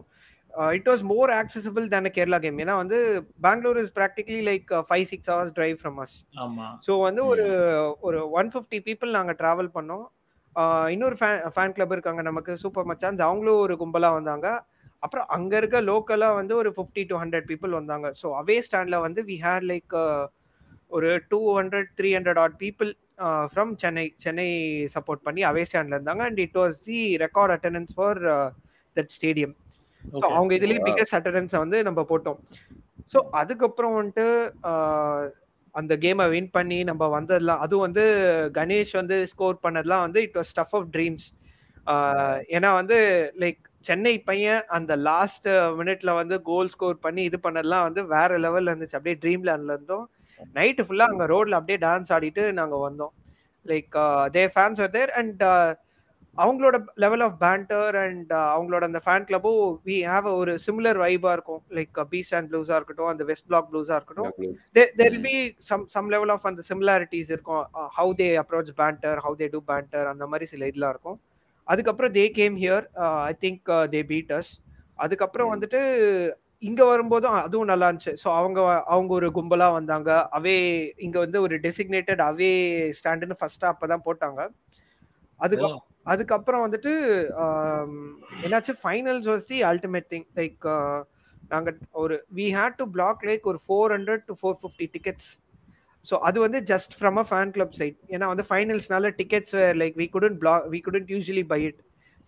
it was more accessible than Kerala game ஏன்னா வந்து Bengaluru is practically like five six hours drive from us ஆமா. ஸோ வந்து ஒரு ஒரு ஒன் ஃபிஃப்டி பீப்புள் நாங்கள் ட்ராவல் பண்ணோம். இன்னொரு ஃபேன் ஃபேன் கிளப் இருக்காங்க நமக்கு சூப்பர் மச்சான்ஸ் அவங்களும் ஒரு கும்பலாக வந்தாங்க. அப்புறம் அங்க இருக்க லோக்கலா வந்து ஒரு ஃபிஃப்டி டு ஹண்ட்ரட் பீப்புள் வந்தாங்க. ஸோ அவே ஸ்டாண்ட்ல வந்து வி ஹேட் லைக் ஒரு two hundred three hundred odd people from Chennai Chennai support பண்ணி அவே ஸ்டாண்ட்ல இருந்தாங்க. And it was the record attendance for that stadium so. அவங்க இதுலயே பிகஸ்ட் அட்டண்டன்ஸை வந்து நம்ம போட்டோம். ஸோ அதுக்கப்புறம் வந்துட்டு அந்த கேமை வின் பண்ணி நம்ம வந்ததெல்லாம் அதுவும் வந்து கணேஷ் வந்து ஸ்கோர் பண்ணதெல்லாம் வந்து it was stuff of dreams ஏன்னா வந்து லைக் சென்னை பையன் அந்த லாஸ்ட் மினிட்ல வந்து கோல் ஸ்கோர் பண்ணி இது பண்ணதெல்லாம் வந்து வேற லெவல்ல இருந்துச்சு. அப்படியே ட்ரீம் லேண்ட்ல இருந்தோம். நைட்டு ஃபுல்லா அங்க ரோட்ல அப்படியே டான்ஸ் ஆடிட்டு நாங்க வந்தோம். Like they fans are there and அவங்களோட லெவல் ஆஃப் பேண்டர் அண்ட் அவங்களோட அந்த ஃபேன் கிளப்பும் வி ஹாவ் ஒரு சிமிலர் வைபா இருக்கும். லைக் பீஸ் அண்ட் ப்ளூஸா இருக்கட்டும் அந்த வெஸ்ட் பிளாக் ப்ளூஸா இருக்கட்டும். There be some some level of அந்த சிமிலாரிட்டிஸ் இருக்கும். How they approach banter how they do banter அந்த மாதிரி சில இதெல்லாம் இருக்கும். அதுக்கப்புறம் they came here I think they beat us அதுக்கப்புறம் Mm. வந்துட்டு இங்க வரும்போதும் அதுவும் நல்லா இருந்துச்சு. ஸோ அவங்க அவங்க ஒரு கும்பலா வந்தாங்க. அவே இங்க வந்து ஒரு டெசிக்னேட்டட் அவே ஸ்டாண்டுன்னு ஃபர்ஸ்டா அப்பதான் போட்டாங்க. அதுக்கு அதுக்கப்புறம் வந்துட்டு என்னாச்சு? Finals was the ultimate thing like நாங்கள் ஒரு we had to block like ஒரு four hundred to four fifty tickets so அது வந்து just from a fan club side ஏன்னா வந்து ஃபைனல்ஸ்னால tickets like we couldn't block we couldn't usually buy it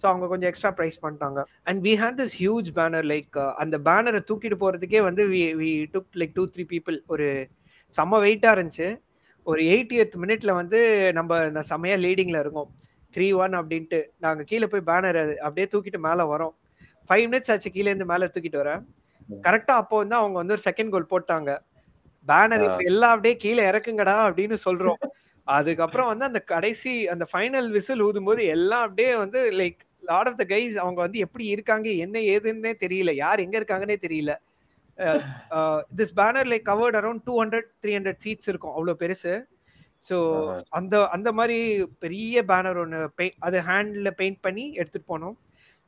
so அவங்க கொஞ்சம் extra price பண்ணிட்டாங்க. And we had this huge banner like அந்த பேனரை தூக்கிட்டு போகிறதுக்கே வந்து we we took like two three people ஒரு செம்ம வெயிட்டாக இருந்துச்சு. ஒரு எயிட்டியத் மினிட்ல வந்து நம்ம செம்மையாக செம்மையா லீடிங்ல இருக்கோம் த்ரீ ஒன் அப்படின்ட்டு. நாங்க கீழே போய் பேனர் அப்படியே தூக்கிட்டு மேல வரோம். ஃபைவ் மினிட்ஸ் ஆச்சு கீழே இருந்து மேல தூக்கிட்டு வரேன். கரெக்டா அப்போ வந்து அவங்க வந்து ஒரு செகண்ட் கோல் போட்டாங்க. பேனர் எல்லாம் அப்படியே கீழே இறக்குங்கடா அப்படின்னு சொல்றோம். அதுக்கப்புறம் வந்து அந்த கடைசி அந்த ஃபைனல் விசில் ஊதும் போது எல்லாம் அப்படியே வந்து like lot of the guys அவங்க வந்து எப்படி இருக்காங்க என்ன ஏதுன்னே தெரியல. யார் எங்க இருக்காங்கன்னே தெரியல. This banner like covered around two hundred three hundred seats இருக்கும். அவ்வளவு பெருசு. ஸோ அந்த அந்த மாதிரி பெரிய பேனர் ஒன்று பெயிண்ட் அது ஹேண்ட்ல பெயிண்ட் பண்ணி எடுத்துட்டு போனோம்.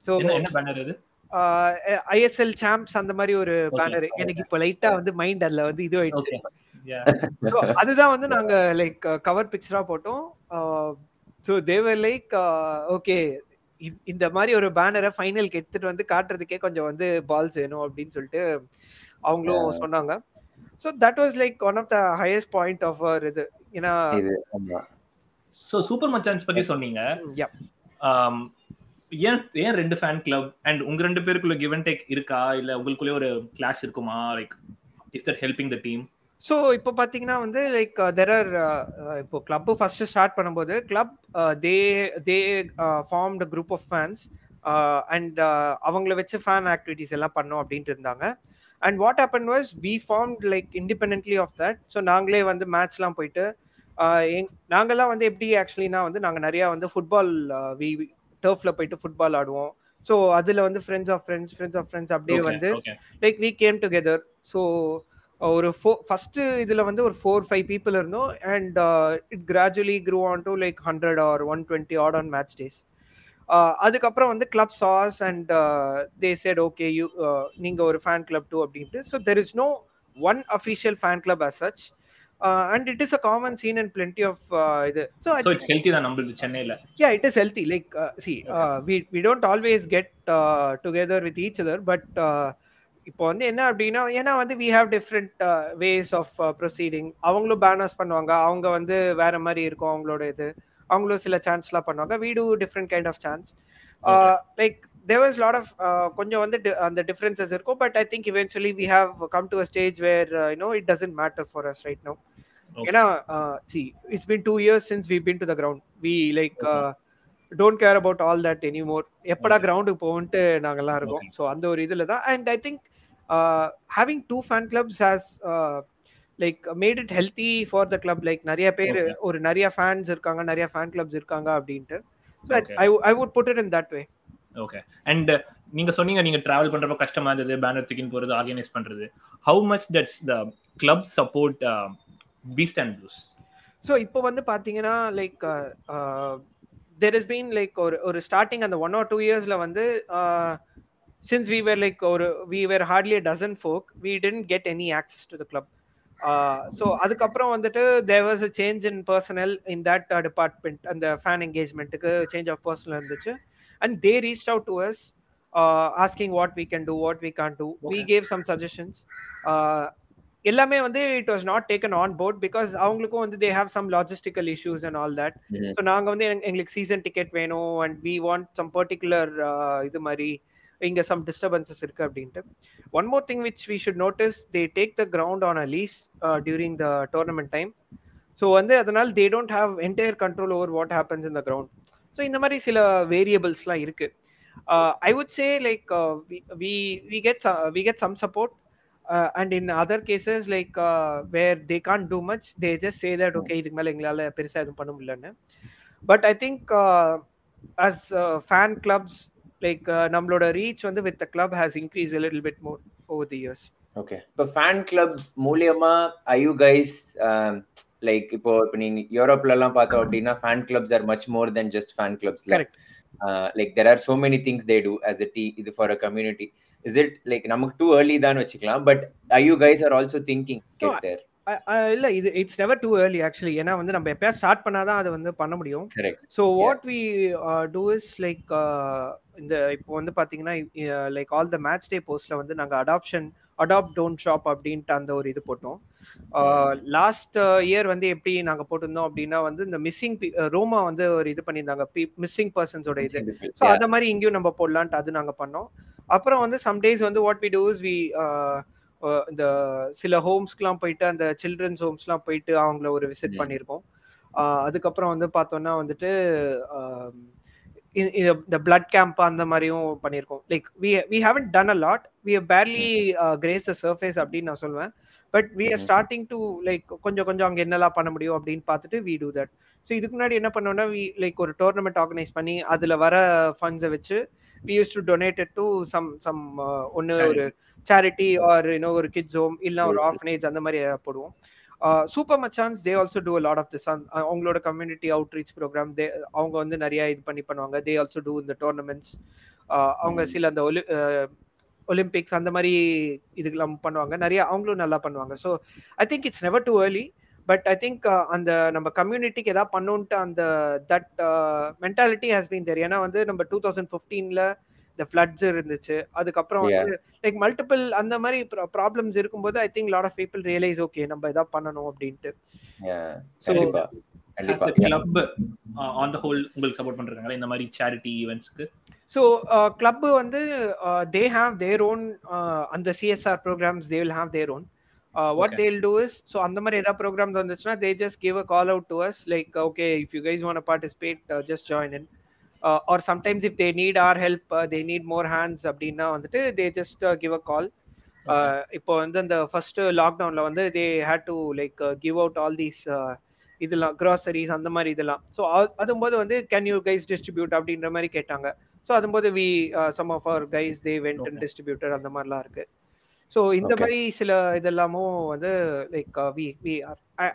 ஸோ ஐஎஸ்எல் சாம்ப்ஸ் அந்த மாதிரி ஒரு பேனர். எனக்கு இப்போ லைட்டா வந்து மைண்ட் அதுல வந்து இது ஆயிடுச்சு. அதுதான் வந்து நாங்க லைக் கவர் பிக்சரா போட்டோம். ஸோ தேவர் லைக் ஓகே இந்த மாதிரி ஒரு பேனரை ஃபைனலுக்கு எடுத்துட்டு வந்து காட்டுறதுக்கே கொஞ்சம் வந்து பால்ஸ் வேணும் அப்படின்னு சொல்லிட்டு அவங்களும் சொன்னாங்க. So that was like one of the highest point of இது. ஏன்னா சோ சூப்பர் மச்சான்ஸ் பத்தி சொன்னீங்க. ஏன் ஏன் ரெண்டு ஃபேன் கிளப் அண்ட் உங்க ரெண்டு பேருக்குள்ள கிவ் அண்ட் டேக் இருக்கா? இல்ல உங்களுக்குள்ளே ஒரு கிளாஷ் இருக்குமா? Like is that helping the team so இப்போ பார்த்தீங்கன்னா வந்து லைக் தெர் ஆர் இப்போ கிளப்பு ஃபர்ஸ்ட் ஸ்டார்ட் பண்ணும்போது club they they formed group of fans and அவங்கள வச்சு ஃபேன் ஆக்டிவிட்டிஸ் எல்லாம் பண்ணோம் அப்படின்ட்டு இருந்தாங்க. And what happen was we form like independently of that so நாங்களே வந்து மேட்ச்லாம் போயிட்டு எங் நாங்கெல்லாம் வந்து எப்படி ஆக்சுவலினா வந்து நாங்கள் நிறையா வந்து ஃபுட்பால் வி டர்ஃபில் போயிட்டு ஃபுட்பால் ஆடுவோம். ஸோ அதில் வந்து friends of friends friends of friends அப்படியே வந்து like we came together so ஒரு ஃபோ ஃபர்ஸ்ட் இதில் வந்து ஒரு ஃபோர் ஃபைவ் பீப்புள் இருந்தோம். And it gradually grew on to like hundred or one twenty odd on match days அதுக்கப்புறம் வந்து club saw and they said okay you நீங்கள் ஒரு fan club too அப்படின்ட்டு. So there is no one official fan club as such and it is a common scene and plenty of இது. So so it's healthy தான் நம்மளுது சென்னையில. Yeah it is healthy. Like uh, see uh, we we don't always get uh, together with each other but uh, இப்போ வந்து என்ன அப்படின்னா ஏன்னா வந்து we have different ways of proceeding அவங்களும் பேனர்ஸ் பண்ணுவாங்க. அவங்க வந்து வேற மாதிரி இருக்கும் அவங்களோட இது. அவங்களும் சில சான்ஸ்லாம் பண்ணுவாங்க. We do different kind of chants like there was lot of கொஞ்சம் வந்து di- அந்த டிஃப்ரென்சஸ் இருக்கும். But I think eventually we have come to a stage where you know it doesn't matter for us right no Okay. ஏன்னா see it's been two years since we been to the ground we like Okay. Don't care about all that anymore எப்படா Okay. கிரவுண்டுக்கு போகன்ட்டு நாங்கெல்லாம் இருக்கோம். Okay. So அந்த ஒரு இதுல தான் and I think having two fan clubs has like made it healthy for the club like நிறைய பேர். ஒரு நிறைய ஃபேன்ஸ் இருக்காங்க நிறைய ஃபேன் கிளப்ஸ் இருக்காங்க அப்படின்ட்டு. I I would put it in that way okay and நீங்க சொன்னீங்க நீங்க டிராவல் பண்றப்ப கஷ்டமா இருந்தது பேனர் தூக்கின்னு போறது ஆர்கனைஸ் பண்றது. How much that's the club support beast and blues so இப்போ வந்து பார்த்தீங்கன்னா like there is been like ஒரு ஒரு ஸ்டார்டிங் அந்த ஒன் ஆர் டூ இயர்ஸ்ல வந்து சின்ஸ் வி வேர் லைக் ஒரு we were hardly dozen folk we didn't get any access to the club so அதுக்கப்புறம் வந்துட்டு there was a change in personnel in that department அந்த fan என்கேஜ்மெண்ட்டுக்கு change of personnel இருந்துச்சு and they reach out to us asking what we can do what we can do we. Gave some suggestions எல்லாமே வந்து it was not taken on board because அவங்களுக்கும் வந்து they have some logistical issues and all that. So நாங்கள் வந்து எங்க- எங்களுக்கு season ticket வேணும் and we want some particular இது மாதிரி இங்கே சம் டிஸ்டர்பன்சஸ் இருக்குது அப்படின்ட்டு. One more thing which we should notice they take the ground on a lease during the tournament time so வந்து அதனால் they don't have entire control over what happens in the ground so இந்த மாதிரி சில வேரியபிள்ஸ்லாம் இருக்குது I would say like we we get we get some support and in other cases like where they can't do much they just say that okay இதுக்கு மேலே எங்களால் பெருசாக எதுவும் பண்ண முடியலன்னு. But I think as fan clubs like நம்மளோட reach வந்து with club has increase little bit more over the years okay இப்போ ஃபேன் கிளப் மூலியமா ஐ யூ கைஸ் லைக் இப்போ இப்போ நீங்க யூரோப்ல எல்லாம் பார்த்தோம் அப்படின்னா fan clubs are much more than just fan clubs. Like there are so many things they do as a டீ இது for a community is it like நமக்கு டூ ஏர்லி தான் வச்சுக்கலாம் but I you guys are also thinking get there இல்ல இது it's never too early actually ஏன்னா வந்து நம்ம எப்பயா ஸ்டார்ட் பண்ணாதான் அதை வந்து பண்ண முடியும். So what we do is like இந்த இப்போ வந்து பார்த்தீங்கன்னா like all the match day போஸ்ட்ல வந்து நாங்கள் அடாப்ஷன் அடாப்ட் டோன்ட் ஷாப் அப்படின்ட்டு அந்த ஒரு இது போட்டோம். லாஸ்ட் இயர் வந்து எப்படி நாங்கள் போட்டிருந்தோம் அப்படின்னா வந்து இந்த மிஸ்ஸிங் ரோமா வந்து ஒரு இது பண்ணியிருந்தாங்க. மிஸ்ஸிங் பர்சன்ஸோட இது. ஸோ அத மாதிரி இங்கேயும் நம்ம போடலான்ட்டு அது நாங்கள் பண்ணோம். அப்புறம் வந்து சம் டேஸ் வந்து what we do is we இந்த சில ஹோம்ஸ்க்குலாம் போயிட்டு அந்த சில்ட்ரன்ஸ் ஹோம்ஸ்லாம் போயிட்டு அவங்கள ஒரு விசிட். பண்ணியிருக்கோம். அதுக்கப்புறம் வந்து பார்த்தோம்னா வந்துட்டு இந்த பிளட் கேம்ப் அந்த மாதிரியும் பண்ணியிருக்கோம். Like we we haven't done a lot we barely graze the surface அப்படின்னு நான் சொல்லுவேன் but we are. Starting to like கொஞ்சம் கொஞ்சம் அங்கே என்னெல்லாம் பண்ண முடியும் அப்படின்னு பார்த்துட்டு வி டூ தட் ஸோ இதுக்கு முன்னாடி என்ன பண்ணோம்னா வி லைக் ஒரு டோர்னமெண்ட் ஆர்கனைஸ் பண்ணி அதில் வர ஃபண்ட்ஸை வச்சு we use to donated to some some ஒன்று ஒரு சேரிட்டி ஆர் இன்னும் ஒரு கிட்ஸ் ஹோம் இல்லை ஒரு. ஆர்ஃபனேஜ் அந்த மாதிரி போடுவோம். Super Machans they also do lot of this அவங்களோட கம்யூனிட்டி அவுட்ரீச் ப்ரோக்ராம் தே அவங்க வந்து நிறைய இது பண்ணி பண்ணுவாங்க. தே ஆல்சோ டூ இந்த டோர்னமெண்ட்ஸ் அவங்க Mm. சில அந்த ஒலி ஒலிம்பிக்ஸ் அந்த மாதிரி இதுக்கெல்லாம் பண்ணுவாங்க. நிறைய அவங்களும் நல்லா பண்ணுவாங்க. So I think it's never too early but I think அந்த நம்ம கம்யூனிட்டிக்கு ஏதாவது பண்ணணுன்ட்டு அந்த தட் மென்டாலிட்டி ஹேஸ் பீன் தெரியல ஏன்னா வந்து நம்ம டூ தௌசண்ட் ஃபிஃப்டீன்ல இந்த ஃப்ளட்ஸ் இருந்துச்சு. அதுக்கப்புறம். வந்து லைக் மல்டிபிள் அந்த மாதிரி ப்ராப்ளம்ஸ் இருக்கும்போது I think lot of people realise okay நம்ம எதாவது பண்ணணும் அப்படின்ட்டு. கண்டிப்பா கிளப் ஆன் த ஹோல் உங்களுக்கு சப்போர்ட் பண்றாங்களா இந்த மாதிரி சேரிட்டி ஈவெண்ட்ஸ்க்கு ஸோ கிளப் வந்து தே ஹாவ் தேர் ஓன் அந்த CSR programmes they will have their own what. They'll do is so அந்த மாதிரி ஏதாவது ப்ரோக்ராம்ஸ் வந்துச்சுன்னா they just give a call out to us like okay if you guys want participate just join in or sometimes if they need or help they need more hands அப்படின்னா வந்துட்டு தே just give a கால் இப்போ வந்து அந்த first லாக்டவுன்ல வந்து they had to like give out all these இதெல்லாம் groceries அந்த மாதிரி இதெல்லாம். ஸோ அதும்போது வந்து கேன் யூ கைஸ் டிஸ்ட்ரிபியூட் அப்படின்ற மாதிரி கேட்டாங்க. So அதும்போது we some of our guys they went and. Distributor அந்த மாதிரிலாம் இருக்கு. ஸோ இந்த. மாதிரி சில இதெல்லாமும் வந்து like we we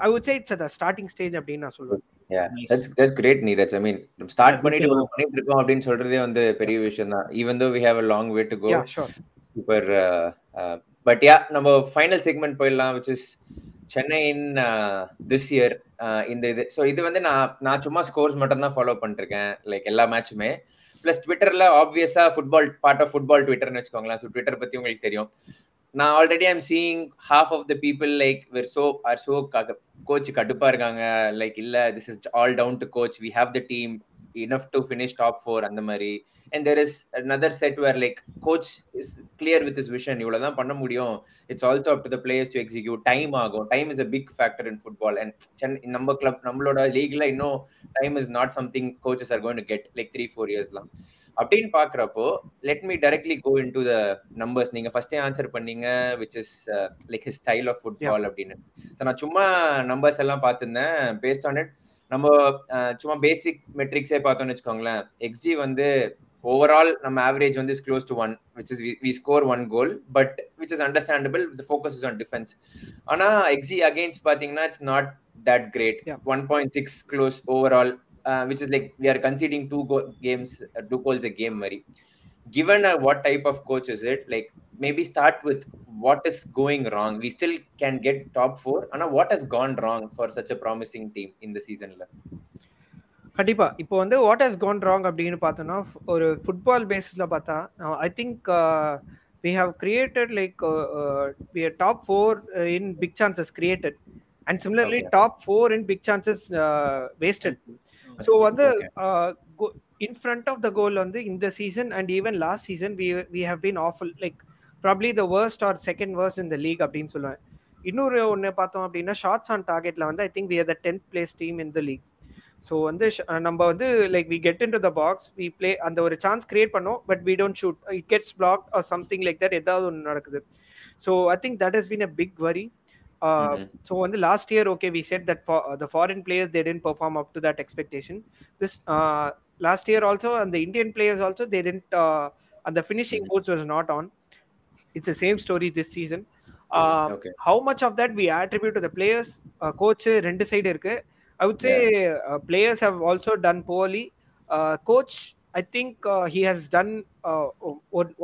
I would say it's at starting stage அப்படின்னு நான் சொல்லுவேன் Yeah, Nice. that's that's great, Neeraj. I mean, start Yeah, பண்ணிட்டு பண்ணிட்டு இருக்கோம் அப்படின்னு சொல்றதே வந்து பெரிய விஷயம் தான். Even though we have a long way to go super but yeah நம்ம ஃபைனல் செக்மெண்ட் போயிடலாம் which is Chennai in this year இந்த இது. ஸோ இது வந்து நான் நான் சும்மா ஸ்கோர்ஸ் மட்டும் தான் ஃபாலோ பண்ணிருக்கேன் லைக் எல்லா மேட்சுமே ப்ளஸ் ட்விட்டர்ல ஆப்வியஸா ஃபுட்பால் பார்ட் ஆஃப் ஃபுட்பால் ட்விட்டர்னு வச்சுக்கோங்களேன். ஸோ ட்விட்டர் பத்தி உங்களுக்கு தெரியும். நான் already I'm seeing half of the people like were so or so coach கடுப்பா இருக்காங்க. லைக் இல்ல this is all down to coach we have the team enough to finish top four அந்த மாதிரி. And there is another set where like coach is clear with is vision இவ்வளவுதான் பண்ண முடியும். It's also up to the players to execute time ஆகும். Time is a big factor in football and Chennai நம்ம club நம்மளோட லீக்ல இன்னும் time is not something coaches are going to get like three four இயர்ஸ்லாம் அப்படின்னு பாக்குறப்போ let me directly go in to the numbers நீங்க ஃபர்ஸ்டே answer பண்ணீங்க which is like his style of football அப்படின்னு. ஸோ நான் சும்மா நம்பர்ஸ் எல்லாம் பார்த்துருந்தேன். பேஸ்ட் ஆன் இட் நம்ம அஹ், சும்மா பேசிக் மெட்ரிக்ஸே பார்த்தோம்னு வச்சுக்கோங்களேன். எக்ஸி வந்து ஓவரால் நம்ம ஆவரேஜ் வந்து close to one which is we score one goal but which is understandable focus is on defence ஆனா எக்ஸி அகெயின்ஸ்ட் பாத்தீங்கன்னா it's not that great. One point six close overall Which is like we are considering two games two goals a game மாதிரி given uh, what type of coach is it like maybe start with what is going wrong we still can get top four and what has gone wrong for such a promising team in the season la கண்டிப்பா இப்போ வந்து what has cone wrong அப்படின்னு பார்த்தோம்னா ஒரு football பேசிஸ்ல பார்த்தா I think we have created like we top four in big chances created and similarly Okay. Top four in big chances wasted so வந்து. In front of the goal வந்து இந்த season and even last season we we have been awful like probably the worst or second worst இந்த league அப்படின்னு சொல்லுவேன். இன்னொரு ஒன்று பார்த்தோம் அப்படின்னா ஷார்ட்ஸ் ஆன் டார்கெட்ல வந்து I think we are the tenth place team in the league so வந்து ஷ- நம்ம வந்து like we get in to the box we play அந்த ஒரு சான்ஸ் கிரியேட் பண்ணோம் but we don't shoot it gets block or something like that ஏதாவது ஒன்று நடக்குது. So I think that has been a big worry Mhm. So வந்து last year okay we set that the foreign players they tend perform up to that expectation this last year also அந்த Indian players also they tend அந்த finishing Mhm. Coach was not on it's the same story this season okay how much of that we attribute to the players coach ரெண்டு side இருக்கு I would say players have also done poorly coach I think he has done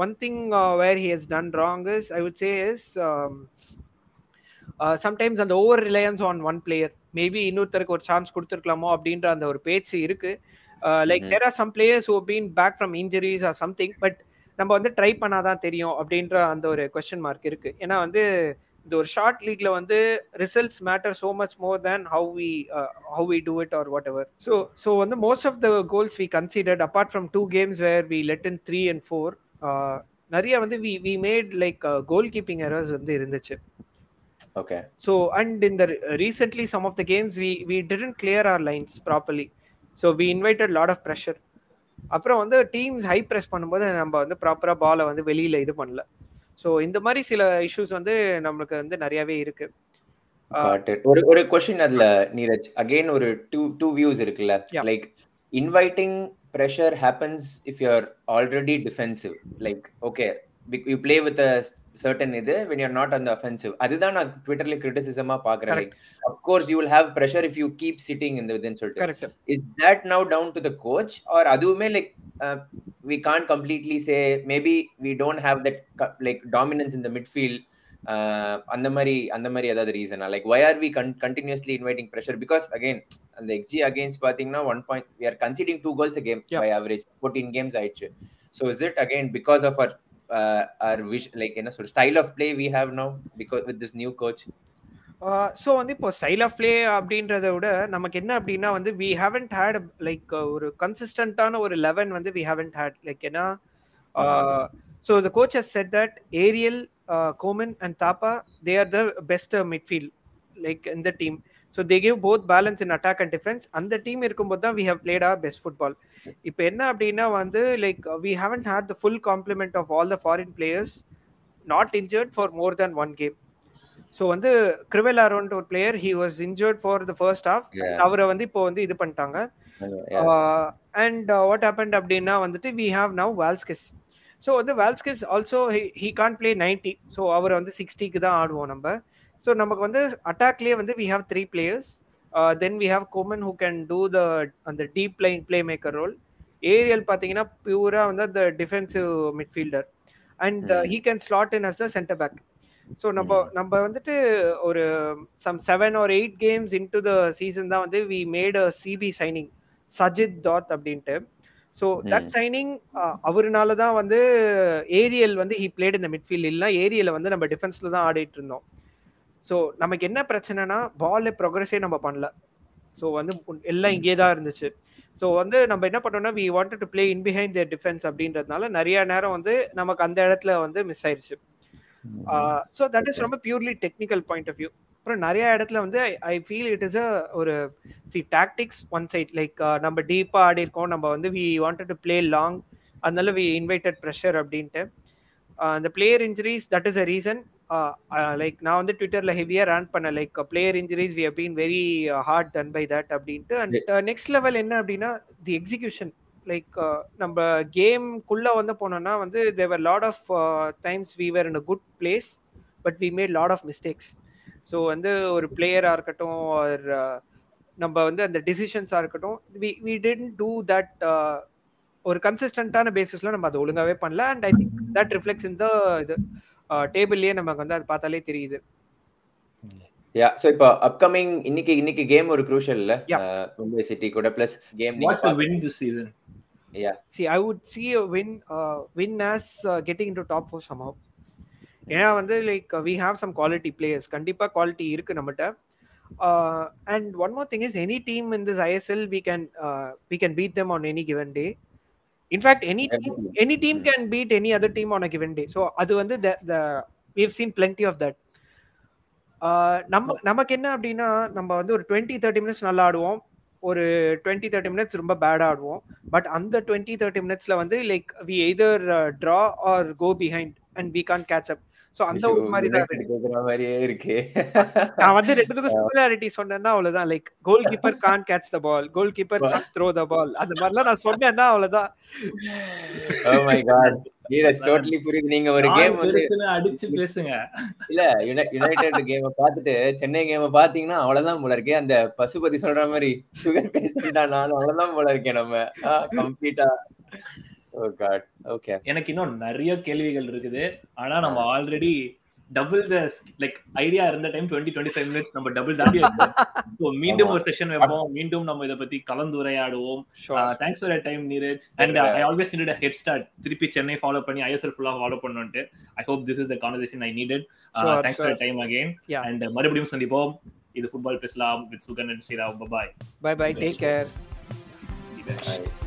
one thing where he has done wrong is I would say is sometimes அந்த over reliance on one player maybe இன்னொருத்தருக்கு ஒரு chance கொடுத்துருக்கலாமோ அப்படின்ற அந்த ஒரு பேச்சு இருக்கு. Like. There are some players who been back from injuries or something but நம்ம வந்து ட்ரை பண்ணாதான் தெரியும் அப்படின்ற அந்த ஒரு கொஸ்டின் மார்க் இருக்கு. ஏன்னா வந்து இந்த ஒரு ஷார்ட் லீக்ல வந்து results matter so much more than how we how we do it or whatever so so வந்து most of the goals we considered apart from two games where we let in three and four நிறைய வந்து we we made like கோல் கீப்பிங் errors வந்து இருந்துச்சு. Okay So and in the recently some of the games we we didn't clear our lines properly. So we invited a lot of pressure. அப்புறம் வந்து teams high press பண்ணும்போது நம்ம வந்து ப்ராப்பரா பாலை வந்து வெளியில இது பண்ணல ஸோ இந்த மாதிரி சில இஷ்யூஸ் வந்து நம்மளுக்கு வந்து நிறையவே இருக்கு. ஒரு ஒரு கொஸ்டின் அதுல நீரஜ் அகைன் ஒரு டூ டூ வியூஸ் இருக்குல்ல. Like inviting pressure happens if you are already defensive like okay you play with certain இது வென் யூர் நாட் அந்த அஃபென்சிவ் அதுதான் நான் ட்விட்டர்ல கிரிட்டிசிசமா பாக்குறேன் of course you will have pressure if you keep sitting இந்த இதுன்னு சொல்லிட்டு. Is that now down to the coach or அதுவுமே like we can't completely say maybe we don't have that like dominance in the midfield அந்த மாதிரி அந்த மாதிரி ஏதாவது ரீசனா like why are we continuously inviting pressure because again அந்த xG against பாத்தீங்கன்னா one point we are conceding two goals game. By average fourteen games ஆயிடுச்சு. So is it again because of our or which like என்ன சொல் style of play we have now because with this new coach so வந்து இப்போ style of play அப்படின்றத விட நமக்கு என்ன அப்படின்னா வந்து வி ஹேவன்ட் ஹேட் லைக் ஒரு கன்சிஸ்டன்டான ஒரு லெவன் வந்து வி ஹேவன்ட் ஹேட் லைக் ஏன்னா so the coach has said that Ariel Koman and Thapa they are the best midfield like இந்த team so they give both balance in attack and defence அந்த team இருக்கும்போது தான் we have played our best football இப்போ என்ன அப்படின்னா வந்து like we haven't had the full complement of all the foreign players not injured for more than one game so வந்து Crivellaro ஒரு player he was injured for the first half அவரை வந்து இப்போ வந்து இது பண்ணிட்டாங்க. அண்ட் வாட் ஹேப்பன் அப்படின்னா வந்துட்டு we have now Valskis so வந்து Valskis also he can play ninety so அவர் வந்து சிக்ஸ்டிக்கு தான் ஆடுவோம் நம்ம. ஸோ நமக்கு வந்து அட்டாக்லேயே வந்து we have three players then we have Koman who can do the அந்த deep playing playmaker role Ariel பார்த்தீங்கன்னா பியூரா வந்து அந்த defensive midfielder and he can slot in as the centre back so நம்ம நம்ம வந்துட்டு ஒரு some seven or eight games in to the season தான் வந்து we made a CB signing Sajith Dhot அப்படின்ட்டு. ஸோ தட் சைனிங் அவருனால தான் வந்து Ariel வந்து ஹி பிளேட் இந்த மிட்ஃபீல்ட் இல்லைனா ஏரியலை வந்து நம்ம டிஃபென்ஸ்ல தான் ஆடிட்டு இருந்தோம். ஸோ நமக்கு என்ன பிரச்சனைனா பால் ப்ரோக்ரஸே நம்ம பண்ணல. ஸோ வந்து எல்லாம் இங்கே தான் இருந்துச்சு. ஸோ வந்து நம்ம என்ன பண்ணோம்னா we wanted to play in behind the defence அப்படின்றதுனால நிறைய நேரம் வந்து நமக்கு அந்த இடத்துல வந்து மிஸ் ஆயிருச்சு. ஸோ தட் இஸ் ரொம்ப purely technical point of view அப்புறம் நிறைய இடத்துல வந்து I feel it is a ஒரு சி டாக்டிக்ஸ் ஒன் சைட் லைக் நம்ம டீப்பாக ஆடி இருக்கோம். நம்ம வந்து we wanted to play long அதனால வி இன்வைட்டட் ப்ரெஷர் அப்படின்ட்டு. அந்த player injuries that is a reason like நான் வந்து ட்விட்டர்ல ஹெவியா ரன் பண்ண like player injuries we been very hard done by that அப்படின்ட்டு. அண்ட் நெக்ஸ்ட் லெவல் என்ன அப்படின்னா தி எக்ஸிகியூஷன் லைக் நம்ம கேம்குள்ள வந்து போனோம்னா வந்து there were lot of times we were in a good place but we made lot of mistakes so வந்து ஒரு பிளேயராக இருக்கட்டும் ஒரு நம்ம வந்து அந்த டிசிஷன்ஸாக இருக்கட்டும் we we tend to that ஒரு கன்சிஸ்டன்டான பேசிஸ்ல நம்ம அதை ஒழுங்காவே பண்ணல. And I think that reflects இந்த இது டேபிள்லயே நமக்கு வந்து அது பார்த்தாலே தெரியுது. யா சோ இப்போ அப்கமிங் இன்னைக்கு இன்னைக்கு கேம் ஒரு க்ரூஷியல் இல்ல. மும்பை சிட்டி கூட plus game what's the win this season see i would see a win uh, win as uh, getting into top four somehow. ஏன்னா வந்து like we have some quality players கண்டிப்பா quality இருக்கு நம்மகிட்ட. And one more thing is any team in this ISL we can we can beat them on any given day in fact any team any team can beat any other team on a given day so அது வந்து the scene plenty of that நம்ம நமக்கு என்ன அப்படின்னா நம்ம வந்து ஒரு twenty thirty minutes நல்லா ஆடுவோம். ஒரு டுவெண்ட்டி தேர்ட்டி மினிட்ஸ் ரொம்ப பேட் ஆடுவோம். பட் அந்த டுவெண்ட்டி தேர்ட்டி மினிட்ஸ்ல வந்து like we either draw or go behind and we can't catch up so அந்த ஒரு மாதிரி தான். கேக்குற மாதிரியே இருக்கு. நான் வந்து ரெண்டுத்துக்கும் சிமிலாரிட்டி சொன்னேன்னா அவ்வளவுதான். Like goalkeeper can't catch the ball goalkeeper can't throw the ball அந்த மாதிரிலாம் நான் சொன்னேன்னா அவ்வளவுதான். Oh my god Neeraj totally புரியுது. நீங்க ஒரு கேம் வந்து அடிச்சு பேசுங்க. இல்ல யுனைடெட் கேம் பார்த்துட்டு சென்னை கேம் பாத்தீங்கன்னா அவ்வளவுதான் போல இருக்கே. அந்த பசுபதி சொல்ற மாதிரி சுகர் பேசிட்டா நான் அவ்வளவுதான் போல இருக்கேன் நம்ம. கம்ப்ளீட்டா எனக்கு இன்னும் நிறைய கேள்விகள் இருக்குது. ஆனா நம்ம already double the like idea இருந்த time twenty twenty five minutes நம்ம டபுள் தாண்டி ஸோ மீண்டும் ஒரு செஷன் வைப்போம். மீண்டும் நம்ம இதை பத்தி கலந்துரையாடுவோம் thanks for time Neeraj and I always need head start திருப்பி சென்னை ஃபாலோ பண்ணி ஐஎஸ்எல் ஃபுல்லா follow பண்ணுன்ட்டு I hope this is the conversation I needed thanks for time again. And மறுபடியும் சந்திப்போம். இது ஃபுட்பால் பேசலாம் with Sugan and Sriram bye bye bye take care Bye.